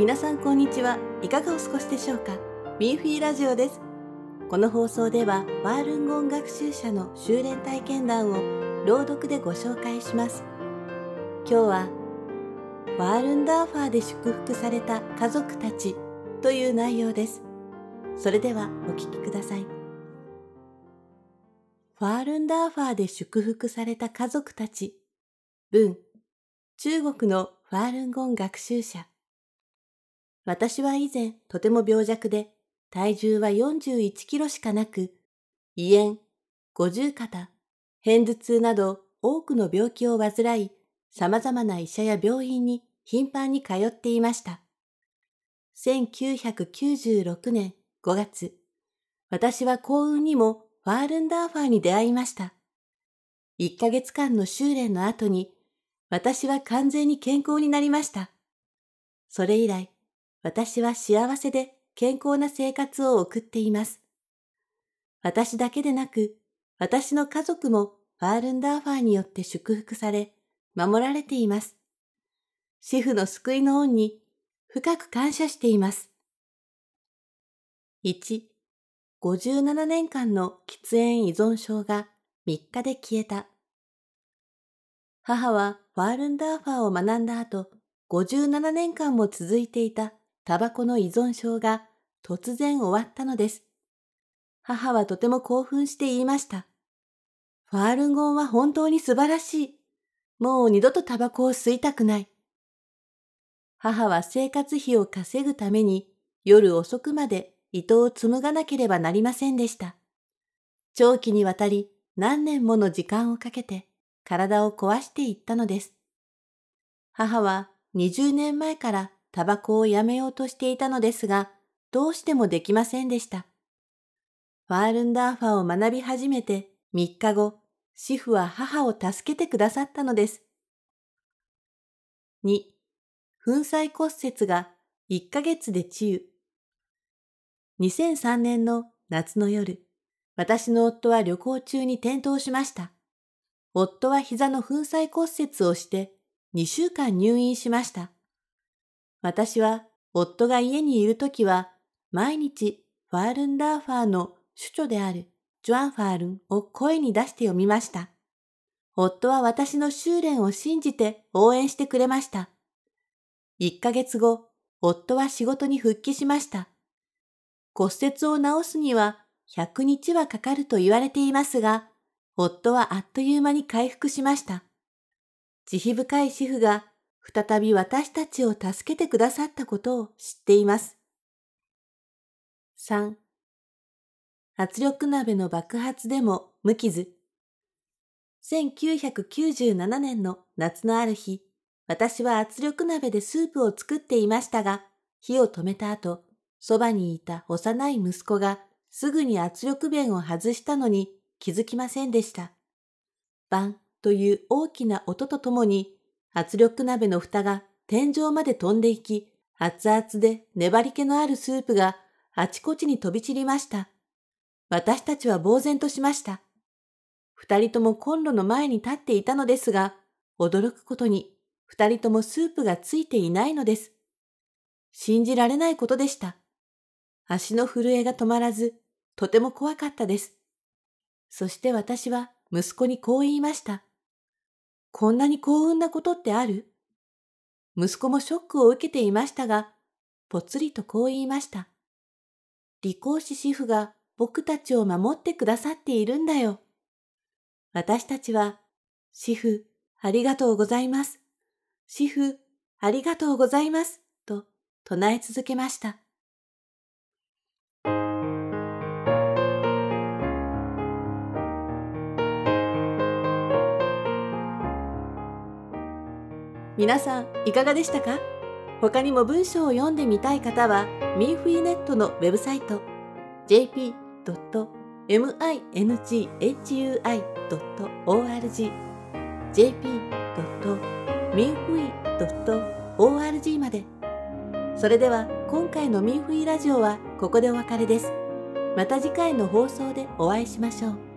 皆さんこんにちは。いかがお過ごしでしょうか？ミーフィーラジオです。この放送では、ワールンゴン学習者の修練体験談を朗読でご紹介します。今日は、ワールンダーファーで祝福された家族たちという内容です。それではお聞きください。ファールンダーファーで祝福された家族たち。文。中国のファールンゴン学習者。私は以前とても病弱で、体重は41キロしかなく、胃炎、五十肩、片頭痛など多くの病気を患い、様々な医者や病院に頻繁に通っていました。1996年5月、私は幸運にもファールンダーファーに出会いました。1ヶ月間の修練の後に、私は完全に健康になりました。それ以来、私は幸せで健康な生活を送っています。私だけでなく、私の家族もファールンダーファーによって祝福され、守られています。主婦の救いの恩に深く感謝しています。1、57年間の喫煙依存症が3日で消えた。母はファールンダーファーを学んだ後、57年間も続いていたタバコの依存症が突然終わったのです。母はとても興奮して言いました。ファールンゴンは本当に素晴らしい。もう二度とタバコを吸いたくない。母は生活費を稼ぐために夜遅くまで糸を紡がなければなりませんでした。長期にわたり何年もの時間をかけて体を壊していったのです。母は20年前からタバコをやめようとしていたのですが、どうしてもできませんでした。ファールンダーファを学び始めて3日後、主婦は母を助けてくださったのです。2、粉砕骨折が1ヶ月で治癒。2003年の夏の夜、私の夫は旅行中に転倒しました。夫は膝の粉砕骨折をして2週間入院しました。私は夫が家にいるときは毎日ファールンダーファーの主著であるジョアン・ファールンを声に出して読みました。夫は私の修練を信じて応援してくれました。1ヶ月後、夫は仕事に復帰しました。骨折を治すには100日はかかると言われていますが、夫はあっという間に回復しました。慈悲深い主婦が再び私たちを助けてくださったことを知っています。3. 圧力鍋の爆発でも無傷。1997年の夏のある日、私は圧力鍋でスープを作っていましたが、火を止めた後、そばにいた幼い息子がすぐに圧力弁を外したのに気づきませんでした。バンという大きな音とともに圧力鍋の蓋が天井まで飛んでいき、熱々で粘り気のあるスープがあちこちに飛び散りました。私たちは呆然としました。二人ともコンロの前に立っていたのですが、驚くことに二人ともスープがついていないのです。信じられないことでした。足の震えが止まらず、とても怖かったです。そして私は息子にこう言いました。こんなに幸運なことってある？息子もショックを受けていましたが、ぽつりとこう言いました。利口師主婦が僕たちを守ってくださっているんだよ。私たちは、主婦、ありがとうございます。主婦、ありがとうございます。と唱え続けました。皆さんいかがでしたか？他にも文章を読んでみたい方はミーフィーネットのウェブサイト jp.minghui.org jp.minfui.org までそれでは今回のミンフィーラジオはここでお別れです。また次回の放送でお会いしましょう。